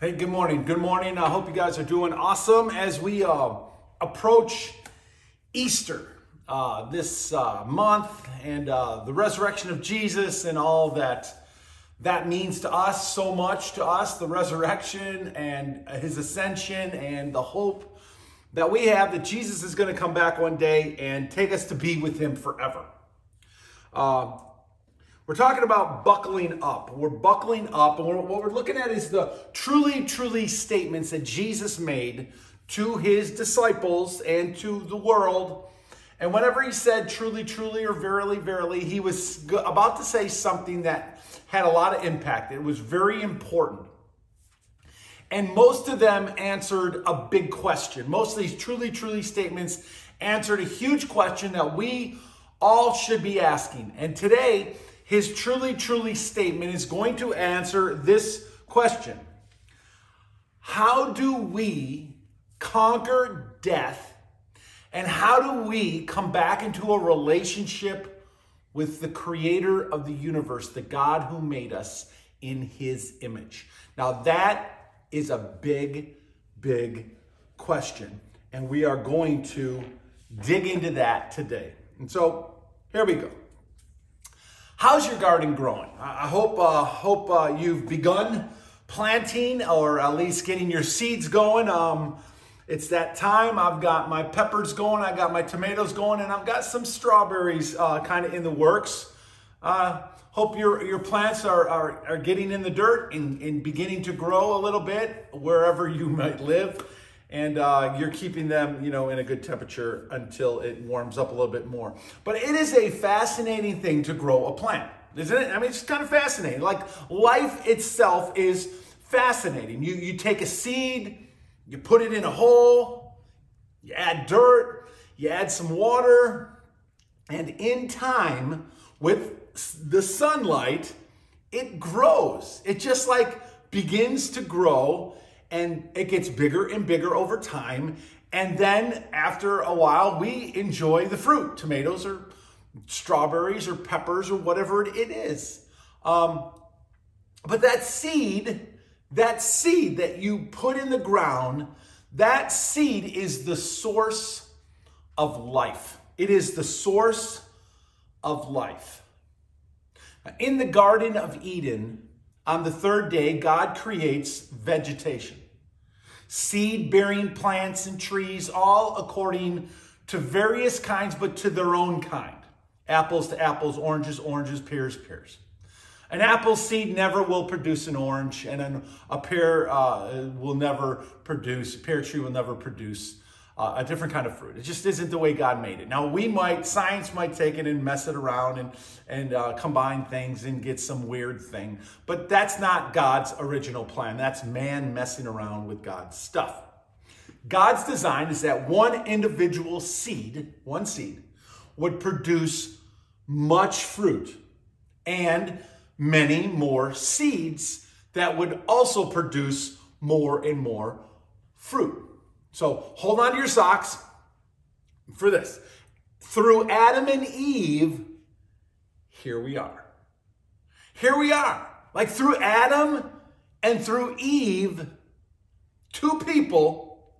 Hey, good morning. Good morning. I hope you guys are doing awesome as we uh, approach Easter uh, this uh, month and uh, the resurrection of Jesus and all that that means to us so much to us the resurrection and his ascension and the hope that we have that Jesus is going to come back one day and take us to be with him forever. We're talking about buckling up. We're buckling up, and we're, what we're looking at is the truly, truly statements that Jesus made to his disciples and to the world. And whenever he said truly, truly, or verily, verily, he was about to say something that had a lot of impact. It was very important. And most of them answered a big question. Most of these truly, truly statements answered a huge question that we all should be asking. And today, his truly, truly statement is going to answer this question How do we conquer death? And how do we come back into a relationship with the creator of the universe, the God who made us in his image? Now, that is a big, big question. And we are going to dig into that today. And so, here we go. How's your garden growing? I hope uh, hope uh, you've begun planting or at least getting your seeds going. Um, it's that time. I've got my peppers going, I got my tomatoes going, and I've got some strawberries uh, kind of in the works. Uh, hope your your plants are, are, are getting in the dirt and, and beginning to grow a little bit wherever you might live and uh, you're keeping them, you know, in a good temperature until it warms up a little bit more. But it is a fascinating thing to grow a plant, isn't it? I mean, it's kind of fascinating. Like life itself is fascinating. You you take a seed, you put it in a hole, you add dirt, you add some water, and in time with the sunlight, it grows. It just like begins to grow and it gets bigger and bigger over time. And then after a while, we enjoy the fruit tomatoes or strawberries or peppers or whatever it is. Um, but that seed, that seed that you put in the ground, that seed is the source of life. It is the source of life. In the Garden of Eden, on the third day, God creates vegetation seed bearing plants and trees, all according to various kinds, but to their own kind. Apples to apples, oranges, oranges, pears, pears. An apple seed never will produce an orange, and an, a pear uh, will never produce, a pear tree will never produce uh, a different kind of fruit. It just isn't the way God made it. Now, we might, science might take it and mess it around and, and uh, combine things and get some weird thing, but that's not God's original plan. That's man messing around with God's stuff. God's design is that one individual seed, one seed, would produce much fruit and many more seeds that would also produce more and more fruit. So hold on to your socks for this. Through Adam and Eve, here we are. Here we are. Like through Adam and through Eve, two people,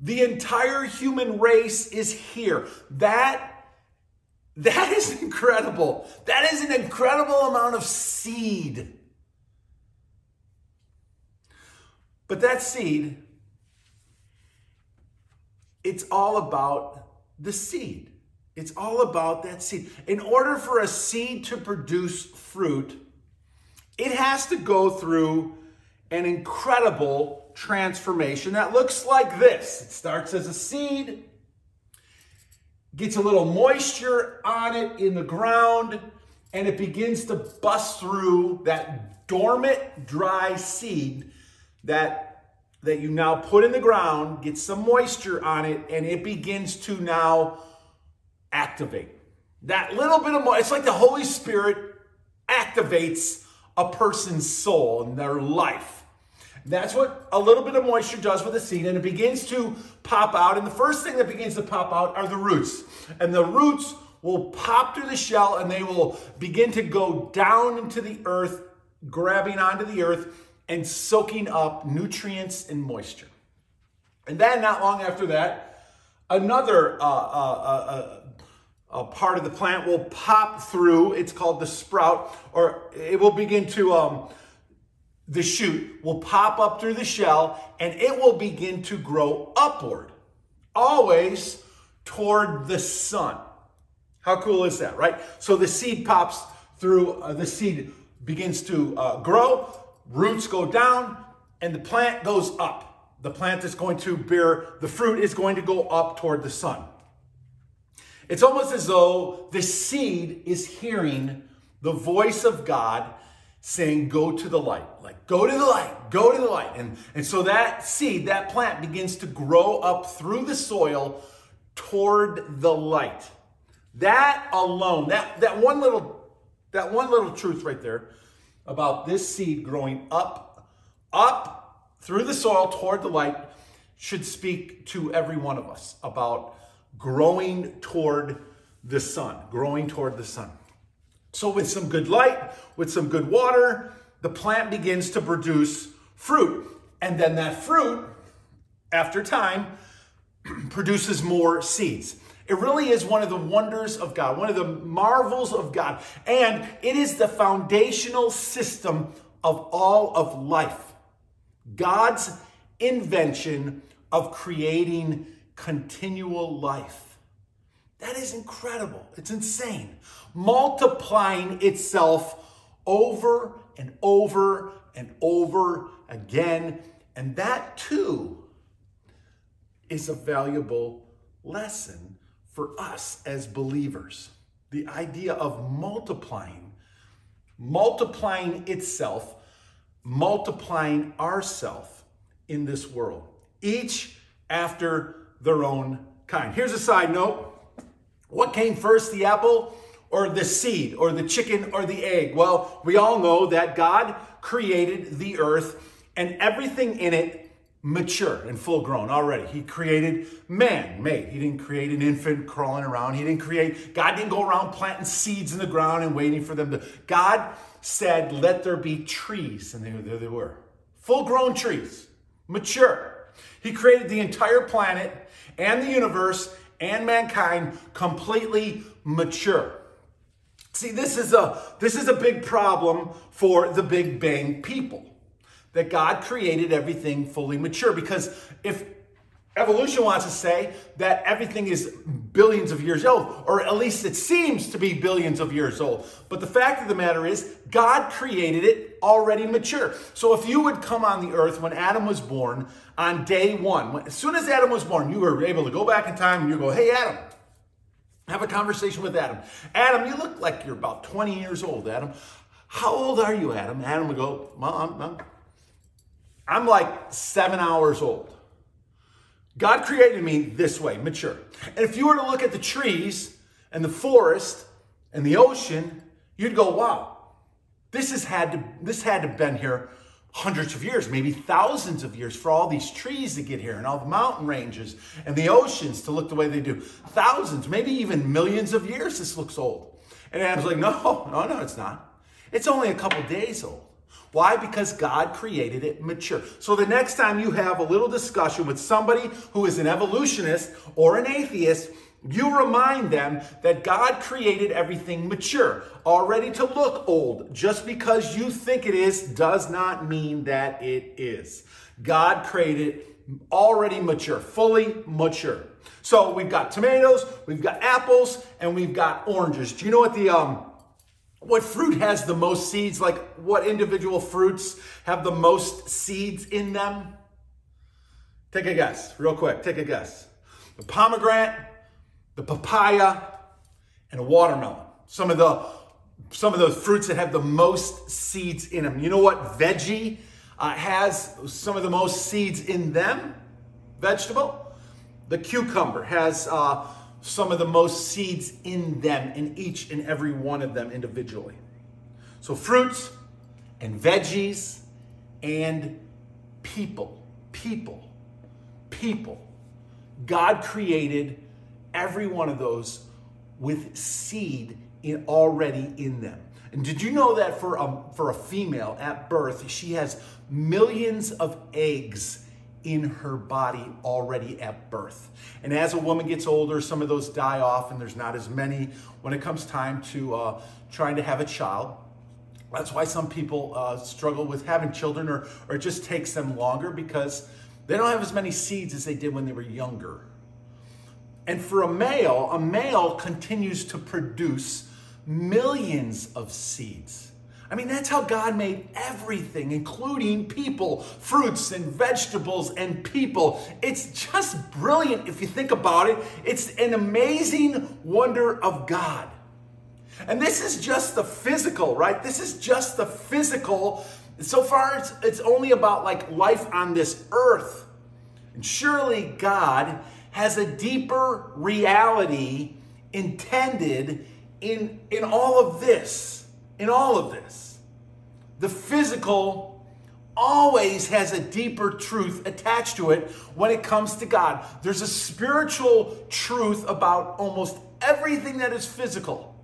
the entire human race is here. That that is incredible. That is an incredible amount of seed. But that seed it's all about the seed. It's all about that seed. In order for a seed to produce fruit, it has to go through an incredible transformation that looks like this. It starts as a seed, gets a little moisture on it in the ground, and it begins to bust through that dormant, dry seed that that you now put in the ground, get some moisture on it, and it begins to now activate. That little bit of moisture, it's like the Holy Spirit activates a person's soul and their life. That's what a little bit of moisture does with the seed, and it begins to pop out. And the first thing that begins to pop out are the roots. And the roots will pop through the shell and they will begin to go down into the earth, grabbing onto the earth and soaking up nutrients and moisture. And then, not long after that, another uh, uh, uh, part of the plant will pop through. It's called the sprout, or it will begin to, um, the shoot will pop up through the shell and it will begin to grow upward, always toward the sun. How cool is that, right? So the seed pops through, uh, the seed begins to uh, grow, roots go down, and the plant goes up. The plant is going to bear, the fruit is going to go up toward the sun. It's almost as though the seed is hearing the voice of God saying, Go to the light. Like, go to the light, go to the light. And, and so that seed, that plant begins to grow up through the soil toward the light. That alone, that, that one little that one little truth right there about this seed growing up, up through the soil toward the light should speak to every one of us about growing toward the sun, growing toward the sun. So, with some good light, with some good water, the plant begins to produce fruit. And then that fruit, after time, produces more seeds. It really is one of the wonders of God, one of the marvels of God. And it is the foundational system of all of life. God's invention of creating continual life. That is incredible. It's insane. Multiplying itself over and over and over again. And that too is a valuable lesson for us as believers. The idea of multiplying, multiplying itself, multiplying ourself in this world, each after their own kind. Here's a side note what came first, the apple or the seed or the chicken or the egg? Well, we all know that God created the earth and everything in it mature and full grown already. He created man made. He didn't create an infant crawling around. He didn't create, God didn't go around planting seeds in the ground and waiting for them to. God said, let there be trees. And there they were. Full grown trees, mature. He created the entire planet and the universe and mankind completely mature. See, this is a this is a big problem for the Big Bang people. That God created everything fully mature because if evolution wants to say that everything is billions of years old, or at least it seems to be billions of years old. But the fact of the matter is, God created it already mature. So if you would come on the earth when Adam was born on day one, when, as soon as Adam was born, you were able to go back in time and you go, hey, Adam, have a conversation with Adam. Adam, you look like you're about 20 years old, Adam. How old are you, Adam? Adam would go, Mom, I'm, I'm like seven hours old. God created me this way, mature. And if you were to look at the trees and the forest and the ocean, you'd go, wow, this has had to this had to been here hundreds of years, maybe thousands of years for all these trees to get here and all the mountain ranges and the oceans to look the way they do. Thousands, maybe even millions of years this looks old. And was like, no, no, no, it's not. It's only a couple days old. Why? Because God created it mature. So the next time you have a little discussion with somebody who is an evolutionist or an atheist, you remind them that God created everything mature, already to look old. Just because you think it is does not mean that it is. God created it already mature, fully mature. So we've got tomatoes, we've got apples, and we've got oranges. Do you know what the um what fruit has the most seeds? Like what individual fruits have the most seeds in them? Take a guess, real quick. Take a guess. The pomegranate, the papaya, and a watermelon. Some of the some of those fruits that have the most seeds in them. You know what veggie uh, has some of the most seeds in them? Vegetable. The cucumber has uh, some of the most seeds in them, in each and every one of them individually. So, fruits and veggies and people, people, people. God created every one of those with seed in, already in them. And did you know that for a, for a female at birth, she has millions of eggs in her body already at birth. And as a woman gets older, some of those die off, and there's not as many when it comes time to uh, trying to have a child. That's why some people uh, struggle with having children, or, or it just takes them longer because they don't have as many seeds as they did when they were younger. And for a male, a male continues to produce millions of seeds. I mean, that's how God made everything, including people, fruits and vegetables and people. It's just brilliant if you think about it. It's an amazing wonder of God. And this is just the physical, right? This is just the physical. So far, it's, it's only about like life on this earth. And surely God has a deeper reality intended in, in all of this. In all of this. The physical always has a deeper truth attached to it when it comes to God. There's a spiritual truth about almost everything that is physical,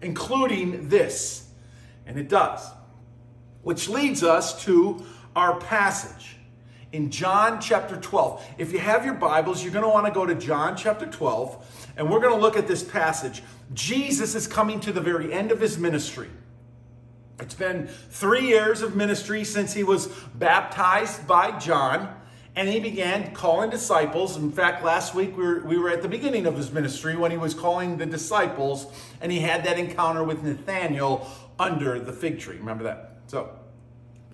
including this. And it does. Which leads us to our passage in John chapter 12. If you have your Bibles, you're going to want to go to John chapter 12, and we're going to look at this passage. Jesus is coming to the very end of his ministry. It's been three years of ministry since he was baptized by John, and he began calling disciples. In fact, last week we were, we were at the beginning of his ministry when he was calling the disciples, and he had that encounter with Nathanael under the fig tree. Remember that? So,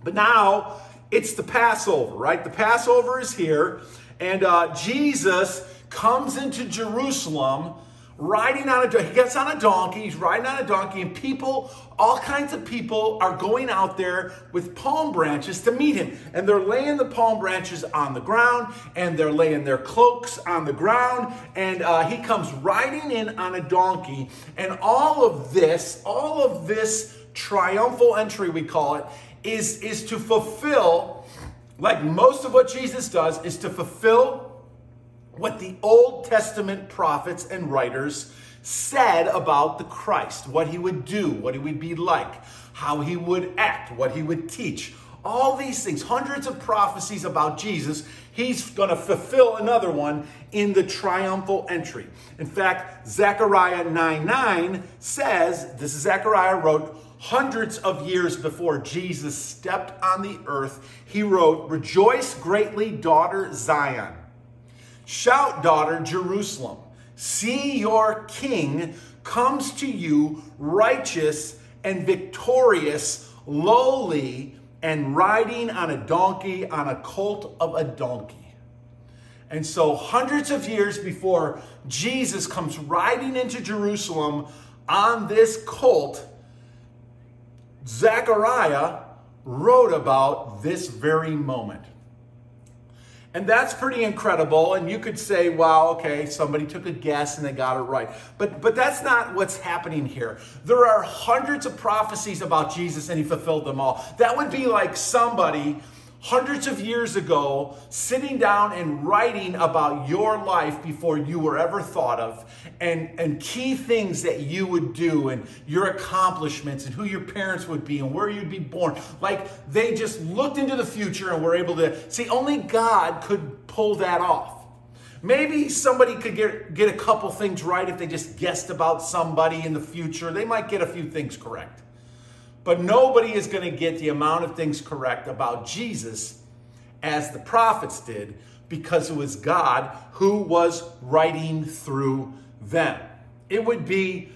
but now it's the Passover, right? The Passover is here, and uh, Jesus comes into Jerusalem riding on a donkey, he gets on a donkey he's riding on a donkey and people all kinds of people are going out there with palm branches to meet him. And they're laying the palm branches on the ground and they're laying their cloaks on the ground and uh, he comes riding in on a donkey and all of this all of this triumphal entry we call it is, is to fulfill, like most of what Jesus does, is to fulfill what the Old Testament prophets and writers said about the Christ, what he would do, what he would be like, how he would act, what he would teach. All these things, hundreds of prophecies about Jesus, he's going to fulfill another one in the triumphal entry. In fact, Zechariah 9 9 says, this is Zechariah wrote, hundreds of years before Jesus stepped on the earth, he wrote, Rejoice greatly, daughter Zion. Shout, daughter Jerusalem. See, your king comes to you righteous and victorious, lowly, and riding on a donkey, on a colt of a donkey. And so, hundreds of years before Jesus comes riding into Jerusalem on this colt, Zechariah wrote about this very moment. And that's pretty incredible. And you could say, wow, okay, somebody took a guess and they got it right. But, but that's not what's happening here. There are hundreds of prophecies about Jesus and he fulfilled them all. That would be like somebody hundreds of years ago sitting down and writing about your life before you were ever thought of and, and key things that you would do and your accomplishments and who your parents would be and where you'd be born. Like they just looked into the future and were able to see only God could pull that off. Maybe somebody could get, get a couple things right if they just guessed about somebody in the future. They might get a few things correct. But nobody is going to get the amount of things correct about Jesus as the prophets did because it was God who was writing through them. It would be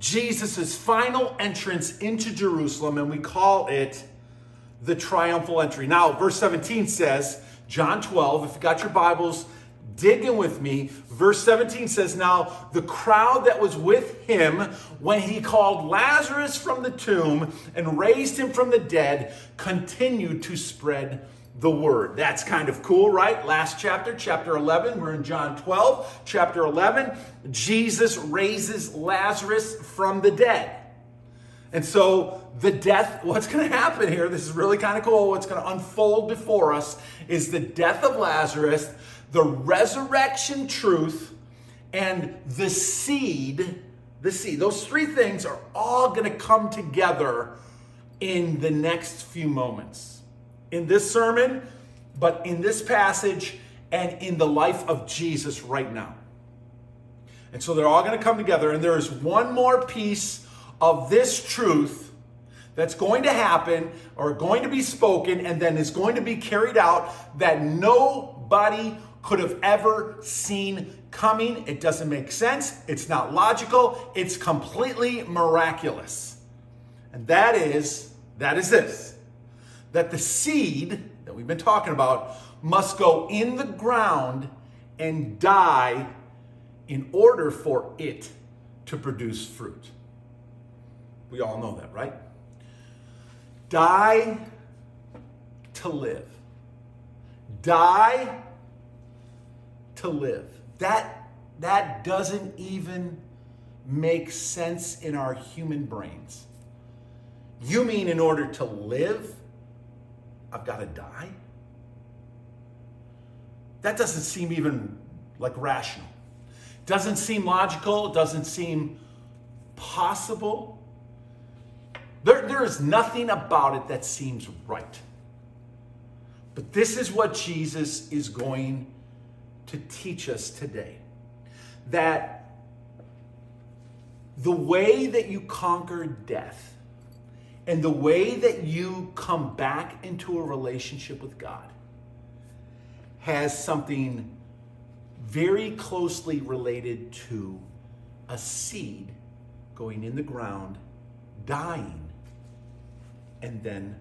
Jesus' final entrance into Jerusalem, and we call it the triumphal entry. Now, verse 17 says, John 12, if you got your Bibles, digging with me. Verse 17 says, Now the crowd that was with him when he called Lazarus from the tomb and raised him from the dead continued to spread the word. That's kind of cool, right? Last chapter, chapter 11, we're in John 12. Chapter 11, Jesus raises Lazarus from the dead. And so the death, what's going to happen here, this is really kind of cool. What's going to unfold before us is the death of Lazarus the resurrection truth and the seed the seed. Those three things are all going to come together in the next few moments. In this sermon, but in this passage and in the life of Jesus right now. And so they're all going to come together, and there is one more piece of this truth that's going to happen or going to be spoken and then is going to be carried out that nobody could have ever seen coming. It doesn't make sense. It's not logical. It's completely miraculous. And that is that is this that the seed that we've been talking about must go in the ground and die in order for it to produce fruit. We all know that, right? Die to live. Die to live. That, that doesn't even make sense in our human brains. You mean in order to live, I've got to die? That doesn't seem even like rational. Doesn't seem logical, doesn't seem possible. There, there is nothing about it that seems right. But this is what Jesus is going to teach us today. That the way that you conquer death and the way that you come back into a relationship with God has something very closely related to a seed going in the ground, dying, and then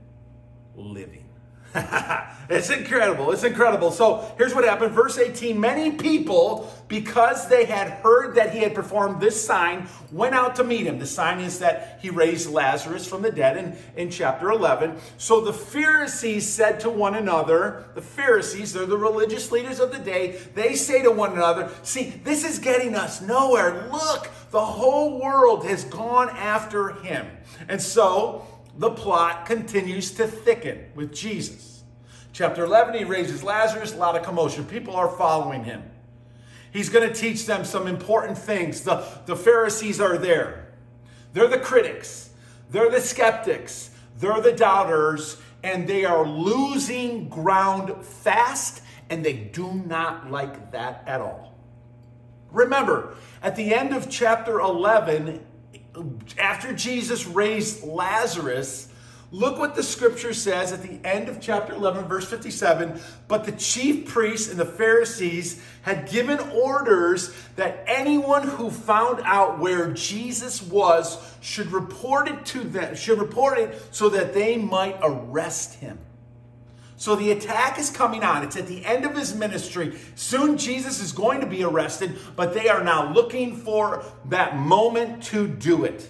living. it's incredible. It's incredible. So here's what happened. Verse 18 Many people, because they had heard that he had performed this sign, went out to meet him. The sign is that he raised Lazarus from the dead in, in chapter 11. So the Pharisees said to one another, the Pharisees, they're the religious leaders of the day, they say to one another, See, this is getting us nowhere. Look, the whole world has gone after him. And so, the plot continues to thicken with Jesus. Chapter 11, he raises Lazarus, a lot of commotion. People are following him. He's going to teach them some important things. The, the Pharisees are there. They're the critics, they're the skeptics, they're the doubters, and they are losing ground fast, and they do not like that at all. Remember, at the end of chapter 11, after Jesus raised Lazarus, look what the scripture says at the end of chapter 11, verse 57. But the chief priests and the Pharisees had given orders that anyone who found out where Jesus was should report it to them, should report it so that they might arrest him. So the attack is coming on. It's at the end of his ministry. Soon Jesus is going to be arrested, but they are now looking for that moment to do it.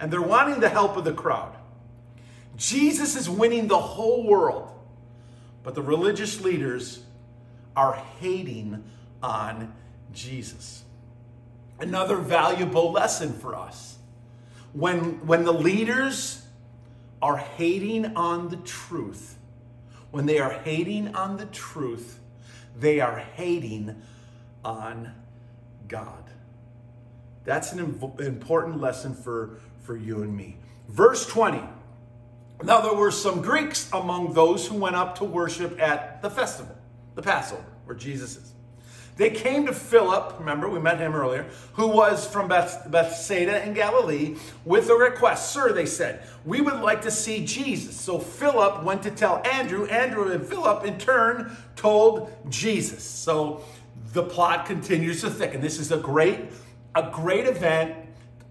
And they're wanting the help of the crowd. Jesus is winning the whole world, but the religious leaders are hating on Jesus. Another valuable lesson for us. When, when the leaders are hating on the truth, when they are hating on the truth, they are hating on God. That's an important lesson for, for you and me. Verse 20. Now, there were some Greeks among those who went up to worship at the festival, the Passover, where Jesus is. They came to Philip, remember we met him earlier, who was from Beth- Bethsaida in Galilee, with a request. Sir, they said, we would like to see Jesus. So Philip went to tell Andrew. Andrew and Philip, in turn, told Jesus. So the plot continues to thicken. This is a great, a great event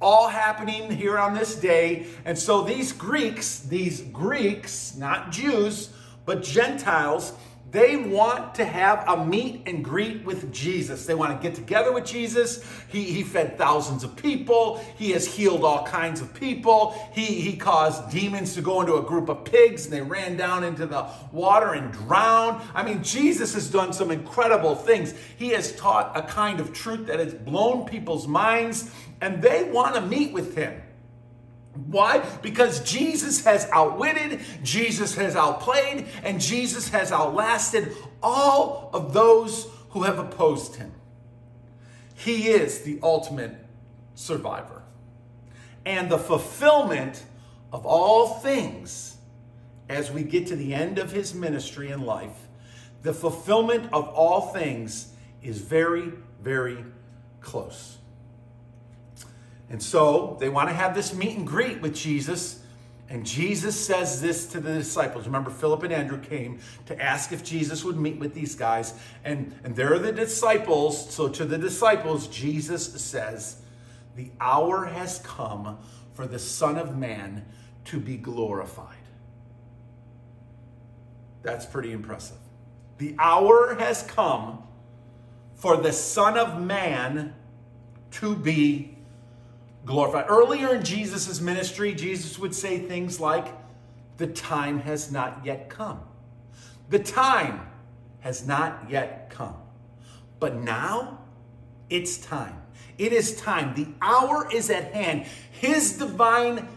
all happening here on this day. And so these Greeks, these Greeks, not Jews, but Gentiles, they want to have a meet and greet with Jesus. They want to get together with Jesus. He, he fed thousands of people. He has healed all kinds of people. He, he caused demons to go into a group of pigs and they ran down into the water and drowned. I mean, Jesus has done some incredible things. He has taught a kind of truth that has blown people's minds and they want to meet with him. Why? Because Jesus has outwitted, Jesus has outplayed, and Jesus has outlasted all of those who have opposed him. He is the ultimate survivor. And the fulfillment of all things as we get to the end of his ministry and life, the fulfillment of all things is very, very close. And so they want to have this meet and greet with Jesus. And Jesus says this to the disciples. Remember, Philip and Andrew came to ask if Jesus would meet with these guys. And, and they're the disciples. So to the disciples, Jesus says, The hour has come for the Son of Man to be glorified. That's pretty impressive. The hour has come for the Son of Man to be glorified. Earlier in Jesus' ministry, Jesus would say things like, The time has not yet come. The time has not yet come. But now it's time. It is time. The hour is at hand. His divine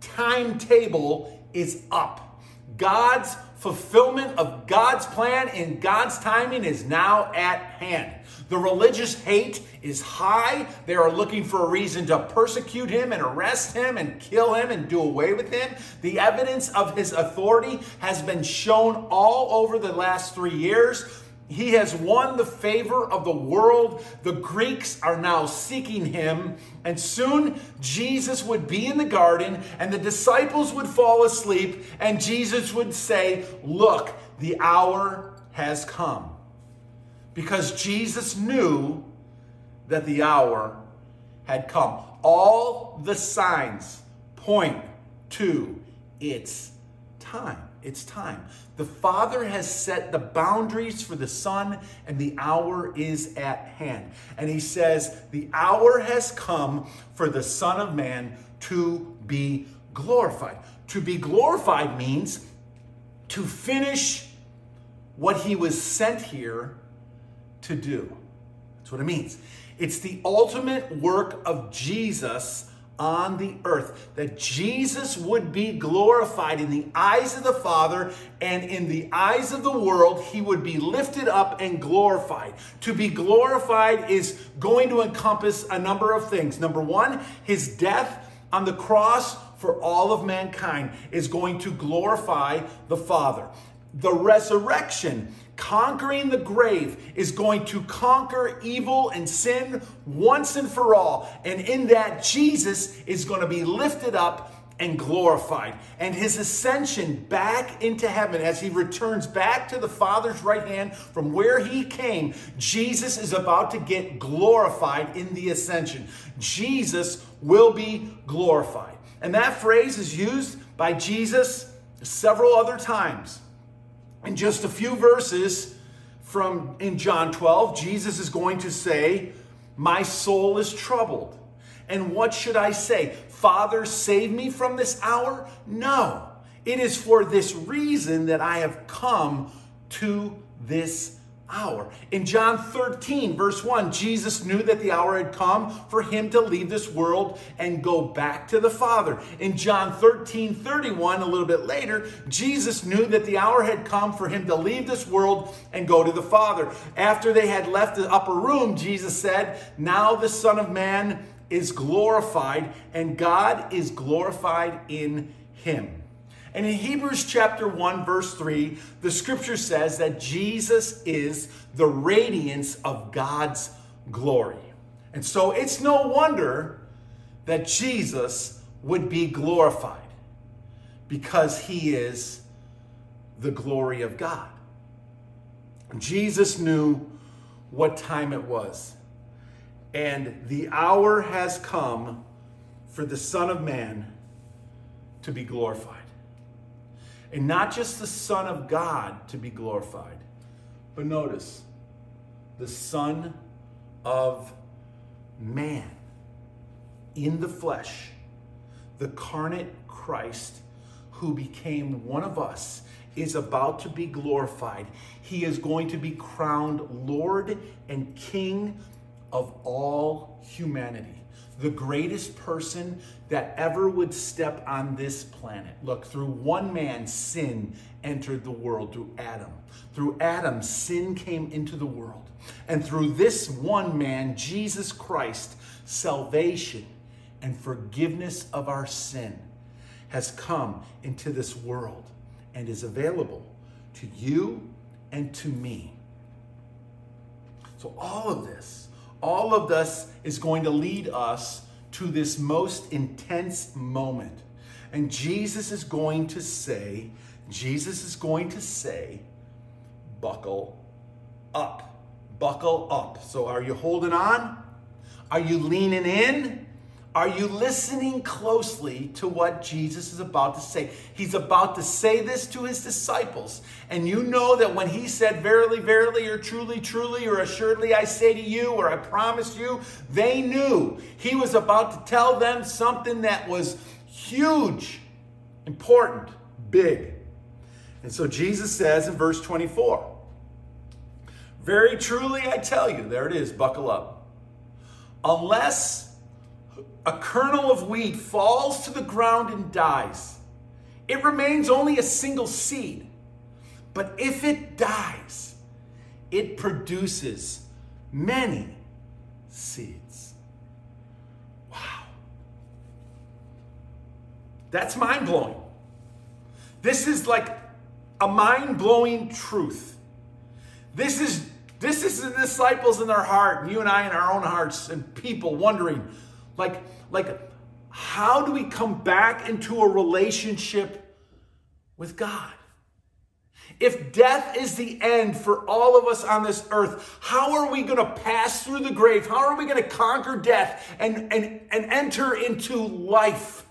timetable is up. God's fulfillment of God's plan in God's timing is now at hand. The religious hate is high. They are looking for a reason to persecute him and arrest him and kill him and do away with him. The evidence of his authority has been shown all over the last three years. He has won the favor of the world. The Greeks are now seeking him. And soon Jesus would be in the garden and the disciples would fall asleep and Jesus would say, Look, the hour has come. Because Jesus knew that the hour had come. All the signs point to its time. It's time. The Father has set the boundaries for the Son, and the hour is at hand. And He says, The hour has come for the Son of Man to be glorified. To be glorified means to finish what He was sent here to do. That's what it means. It's the ultimate work of Jesus on the earth. That Jesus would be glorified in the eyes of the Father and in the eyes of the world, he would be lifted up and glorified. To be glorified is going to encompass a number of things. Number one, his death on the cross for all of mankind is going to glorify the Father. The resurrection conquering the grave is going to conquer evil and sin once and for all. And in that, Jesus is going to be lifted up and glorified. And his ascension back into heaven as he returns back to the Father's right hand from where he came, Jesus is about to get glorified in the ascension. Jesus will be glorified. And that phrase is used by Jesus several other times. In just a few verses from in John 12, Jesus is going to say, My soul is troubled. And what should I say? Father, save me from this hour? No. It is for this reason that I have come to this hour. In John 13, verse 1, Jesus knew that the hour had come for him to leave this world and go back to the Father. In John 13, 31, a little bit later, Jesus knew that the hour had come for him to leave this world and go to the Father. After they had left the upper room, Jesus said, Now the Son of Man is glorified, and God is glorified in him. And in Hebrews chapter 1, verse 3, the scripture says that Jesus is the radiance of God's glory. And so it's no wonder that Jesus would be glorified because he is the glory of God. Jesus knew what time it was. And the hour has come for the Son of Man to be glorified. And not just the Son of God to be glorified, but notice the Son of Man in the flesh, the carnate Christ who became one of us is about to be glorified. He is going to be crowned Lord and King of all humanity the greatest person that ever would step on this planet. Look, through one man, sin entered the world through Adam. Through Adam, sin came into the world. And through this one man, Jesus Christ, salvation and forgiveness of our sin has come into this world and is available to you and to me. So, all of this, all of this is going to lead us to this most intense moment. And Jesus is going to say, Jesus is going to say, buckle up. Buckle up. So, are you holding on? Are you leaning in? Are you listening closely to what Jesus is about to say? He's about to say this to his disciples. And you know that when he said, Verily, verily, or truly, truly, or assuredly I say to you, or I promise you, they knew he was about to tell them something that was huge, important, big. And so Jesus says in verse 24, Very truly I tell you, there it is, buckle up. Unless a kernel of wheat falls to the ground and dies, it remains only a single seed. But if it dies, it produces many seeds. Wow. That's mind blowing. This is like a mind blowing truth. This is this is the disciples in their heart, and you and I in our own hearts, and people wondering, like, like, how do we come back into a relationship with God? If death is the end for all of us on this earth, how are we going to pass through the grave? How are we going to conquer death and, and, and enter into life?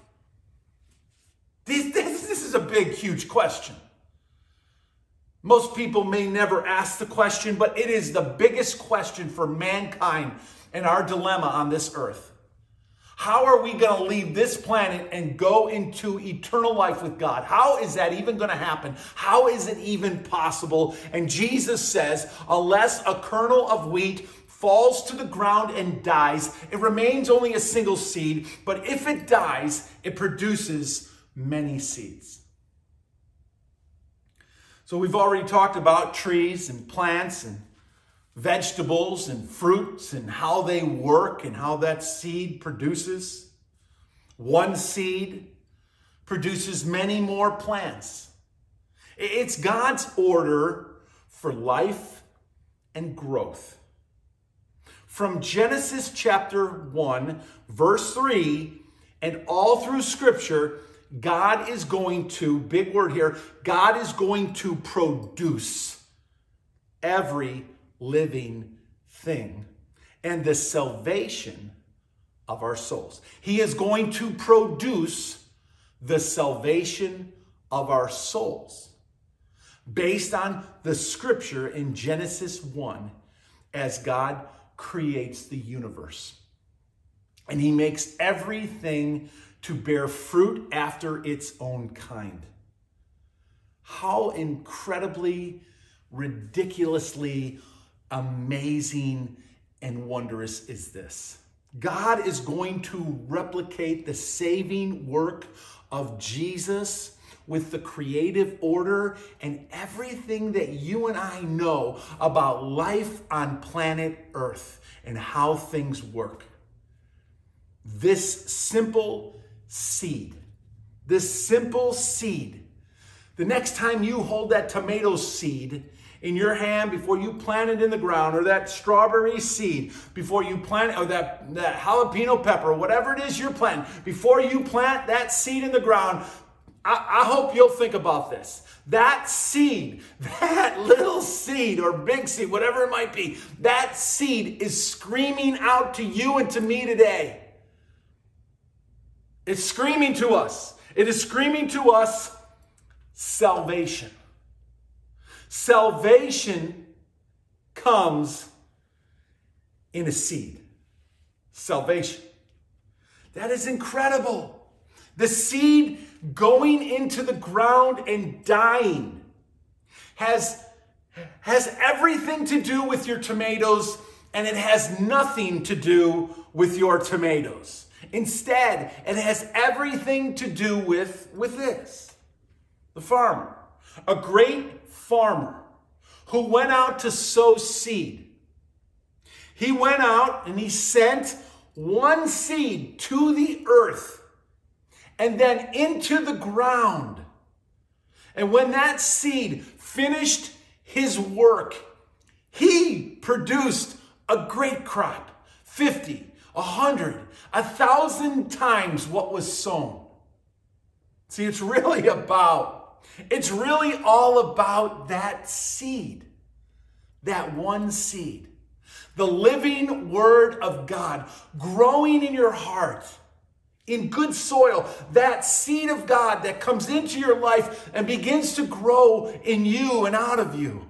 This, this, this is a big, huge question. Most people may never ask the question, but it is the biggest question for mankind and our dilemma on this earth. How are we going to leave this planet and go into eternal life with God? How is that even going to happen? How is it even possible? And Jesus says, unless a kernel of wheat falls to the ground and dies, it remains only a single seed, but if it dies, it produces many seeds. So we've already talked about trees and plants and vegetables and fruits and how they work and how that seed produces. One seed produces many more plants. It's God's order for life and growth. From Genesis chapter 1, verse 3, and all through Scripture, God is going to, big word here, God is going to produce every living thing and the salvation of our souls. He is going to produce the salvation of our souls based on the scripture in Genesis 1 as God creates the universe. And he makes everything to bear fruit after its own kind. How incredibly, ridiculously amazing and wondrous is this? God is going to replicate the saving work of Jesus with the creative order and everything that you and I know about life on planet Earth and how things work. This simple seed, this simple seed, the next time you hold that tomato seed in your hand before you plant it in the ground, or that strawberry seed before you plant, or that, that jalapeno pepper, whatever it is you're planting, before you plant that seed in the ground, I, I hope you'll think about this. That seed, that little seed or big seed, whatever it might be, that seed is screaming out to you and to me today. It's screaming to us. It is screaming to us salvation. Salvation comes in a seed. Salvation. That is incredible. The seed going into the ground and dying has, has everything to do with your tomatoes and it has nothing to do with your tomatoes. Instead, it has everything to do with, with this the farmer. A great farmer who went out to sow seed. He went out and he sent one seed to the earth and then into the ground. And when that seed finished his work, he produced a great crop 50, a 100, a thousand times what was sown. See, it's really about, it's really all about that seed, that one seed. The living word of God growing in your heart in good soil, that seed of God that comes into your life and begins to grow in you and out of you.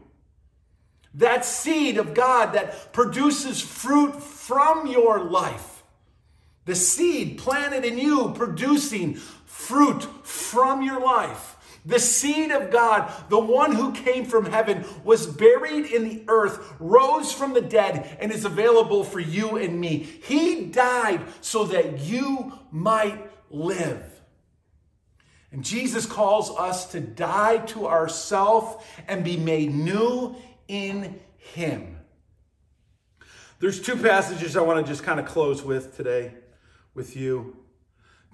That seed of God that produces fruit from your life. The seed planted in you producing fruit from your life. The seed of God, the one who came from heaven, was buried in the earth, rose from the dead, and is available for you and me. He died so that you might live. And Jesus calls us to die to ourself and be made new in Him. There's two passages I want to just kind of close with today with you.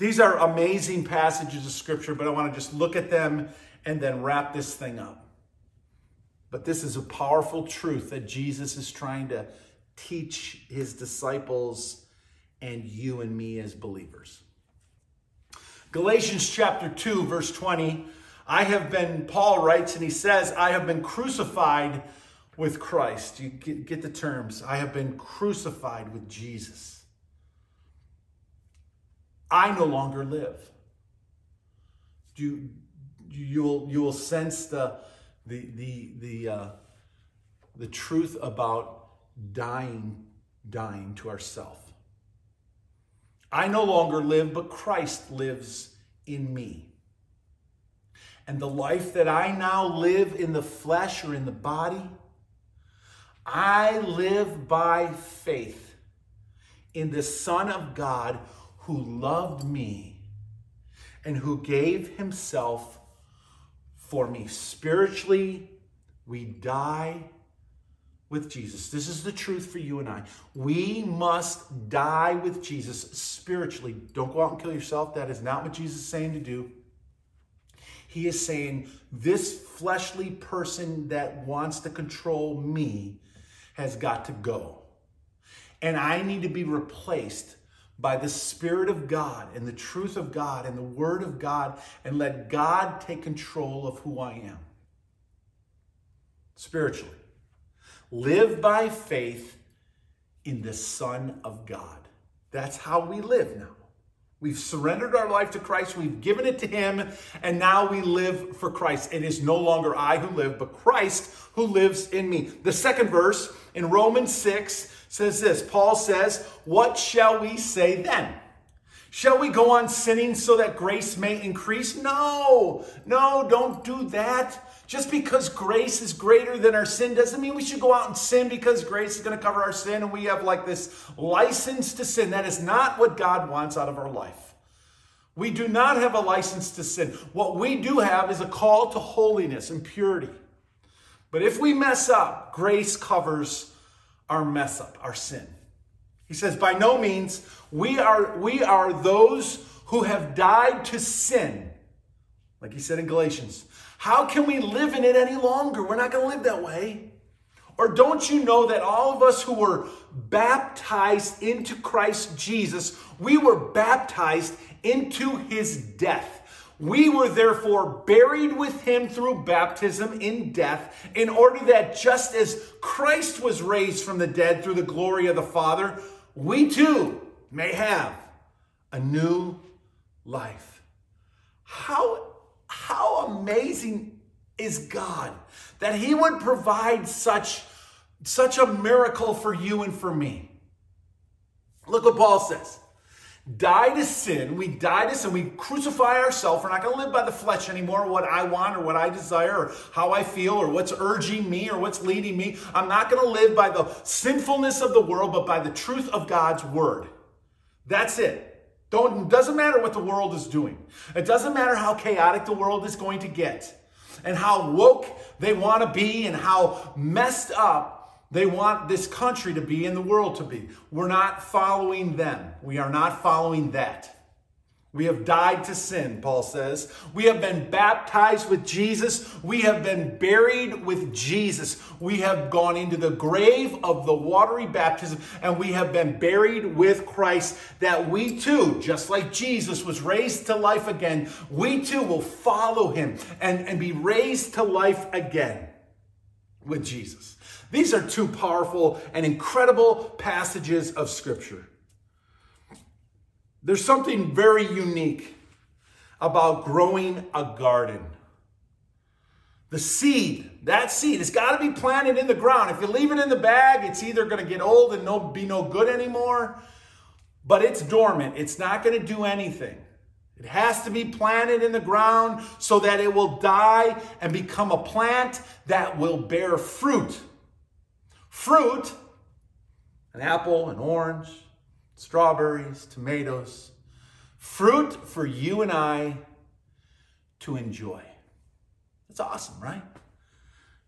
These are amazing passages of scripture, but I want to just look at them and then wrap this thing up. But this is a powerful truth that Jesus is trying to teach his disciples and you and me as believers. Galatians chapter 2, verse 20. I have been, Paul writes, and he says, I have been crucified with Christ. You get, the terms. I have been crucified with Jesus. I no longer live. You, you'll, you'll sense the, the, the, the, uh, the truth about dying, dying to ourself. I no longer live, but Christ lives in me. And the life that I now live in the flesh or in the body, I live by faith in the Son of God who loved me and who gave himself for me. Spiritually, we die with Jesus. This is the truth for you and I. We must die with Jesus spiritually. Don't go out and kill yourself. That is not what Jesus is saying to do. He is saying, This fleshly person that wants to control me has got to go. And I need to be replaced by the Spirit of God and the truth of God and the Word of God and let God take control of who I am spiritually. Live by faith in the Son of God. That's how we live now. We've surrendered our life to Christ, we've given it to Him, and now we live for Christ. It is no longer I who live, but Christ who lives in me. The second verse in Romans 6 says this Paul says, What shall we say then? Shall we go on sinning so that grace may increase? No, no, don't do that. Just because grace is greater than our sin doesn't mean we should go out and sin because grace is going to cover our sin and we have like this license to sin. That is not what God wants out of our life. We do not have a license to sin. What we do have is a call to holiness and purity. But if we mess up, grace covers our mess up, our sin. He says, by no means, we are, we are those who have died to sin. Like he said in Galatians. How can we live in it any longer? We're not going to live that way. Or don't you know that all of us who were baptized into Christ Jesus, we were baptized into his death? We were therefore buried with him through baptism in death, in order that just as Christ was raised from the dead through the glory of the Father, we too may have a new life. How, how amazing is God that he would provide such, such a miracle for you and for me. Look what Paul says die to sin. We die to sin. We crucify ourselves. We're not going to live by the flesh anymore, what I want or what I desire or how I feel or what's urging me or what's leading me. I'm not going to live by the sinfulness of the world, but by the truth of God's word. That's it. Don't, doesn't matter what the world is doing. It doesn't matter how chaotic the world is going to get and how woke they want to be and how messed up they want this country to be and the world to be. We're not following them. We are not following that. We have died to sin, Paul says. We have been baptized with Jesus. We have been buried with Jesus. We have gone into the grave of the watery baptism and we have been buried with Christ that we too, just like Jesus was raised to life again, we too will follow him and, and be raised to life again with Jesus. These are two powerful and incredible passages of Scripture. There's something very unique about growing a garden. The seed, that seed, it's got to be planted in the ground. If you leave it in the bag, it's either going to get old and no, be no good anymore, but it's dormant. It's not going to do anything. It has to be planted in the ground so that it will die and become a plant that will bear fruit. Fruit, an apple, an orange, strawberries, tomatoes, fruit for you and I to enjoy. That's awesome, right?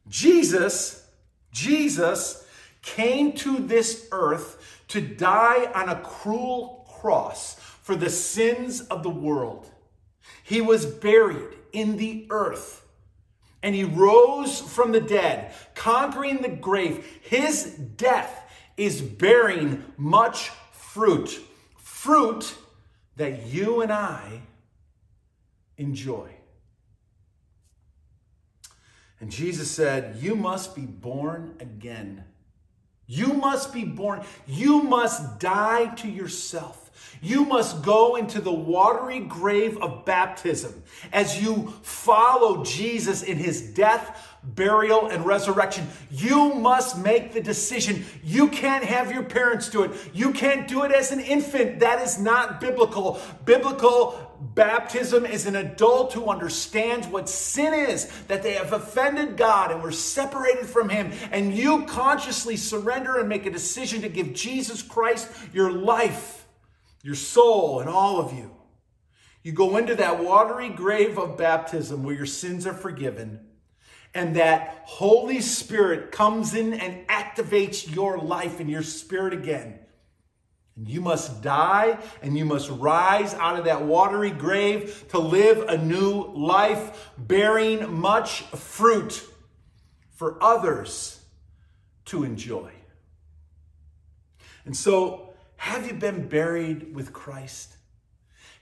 Jesus, Jesus came to this earth to die on a cruel cross for the sins of the world. He was buried in the earth and he rose from the dead, conquering the grave. His death is bearing much fruit. Fruit that you and I enjoy. And Jesus said, You must be born again. You must be born. You must die to yourself. You must go into the watery grave of baptism as you follow Jesus in his death, burial, and resurrection. You must make the decision. You can't have your parents do it. You can't do it as an infant. That is not biblical. Biblical baptism is an adult who understands what sin is, that they have offended God and were separated from Him. And you consciously surrender and make a decision to give Jesus Christ your life your soul, and all of you. You go into that watery grave of baptism where your sins are forgiven, and that Holy Spirit comes in and activates your life and your spirit again. And you must die and you must rise out of that watery grave to live a new life, bearing much fruit for others to enjoy. And so, have you been buried with Christ?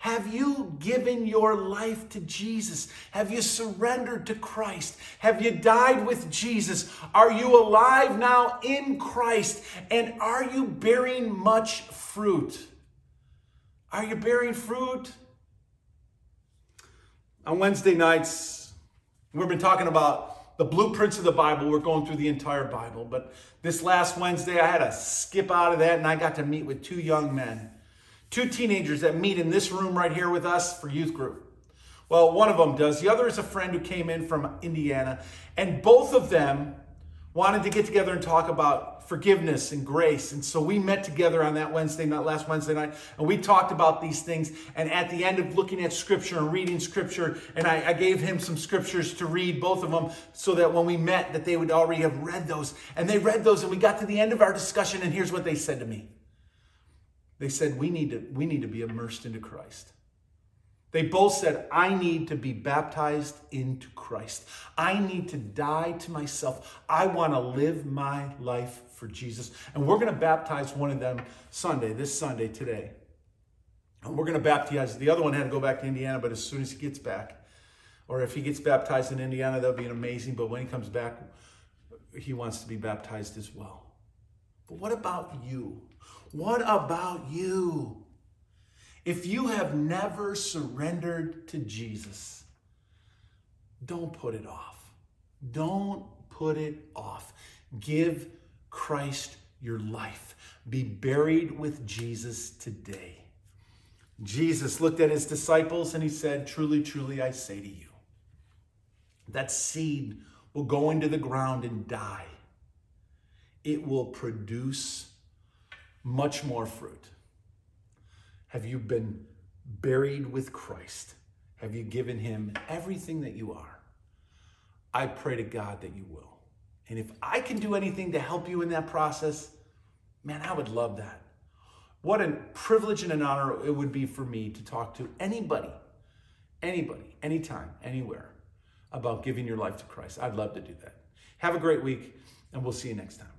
Have you given your life to Jesus? Have you surrendered to Christ? Have you died with Jesus? Are you alive now in Christ? And are you bearing much fruit? Are you bearing fruit? On Wednesday nights, we've been talking about the blueprints of the Bible. We're going through the entire Bible. But this last Wednesday, I had to skip out of that and I got to meet with two young men, two teenagers that meet in this room right here with us for youth group. Well, one of them does. The other is a friend who came in from Indiana. And both of them wanted to get together and talk about forgiveness and grace. And so we met together on that Wednesday night, last Wednesday night, and we talked about these things. And at the end of looking at scripture and reading scripture, and I, I gave him some scriptures to read, both of them, so that when we met, that they would already have read those. And they read those, and we got to the end of our discussion, and here's what they said to me. They said, We need to, we need to be immersed into Christ. They both said, I need to be baptized into Christ. I need to die to myself. I want to live my life for Jesus. And we're going to baptize one of them Sunday, this Sunday, today. And we're going to baptize, the other one had to go back to Indiana, but as soon as he gets back, or if he gets baptized in Indiana, that'll be amazing. But when he comes back, he wants to be baptized as well. But what about you? What about you? If you have never surrendered to Jesus, don't put it off. Don't put it off. Give Christ your life. Be buried with Jesus today. Jesus looked at his disciples and he said, Truly, truly, I say to you, that seed will go into the ground and die. It will produce much more fruit. Have you been buried with Christ? Have you given him everything that you are? I pray to God that you will. And if I can do anything to help you in that process, man, I would love that. What a privilege and an honor it would be for me to talk to anybody, anybody, anytime, anywhere about giving your life to Christ. I'd love to do that. Have a great week, and we'll see you next time.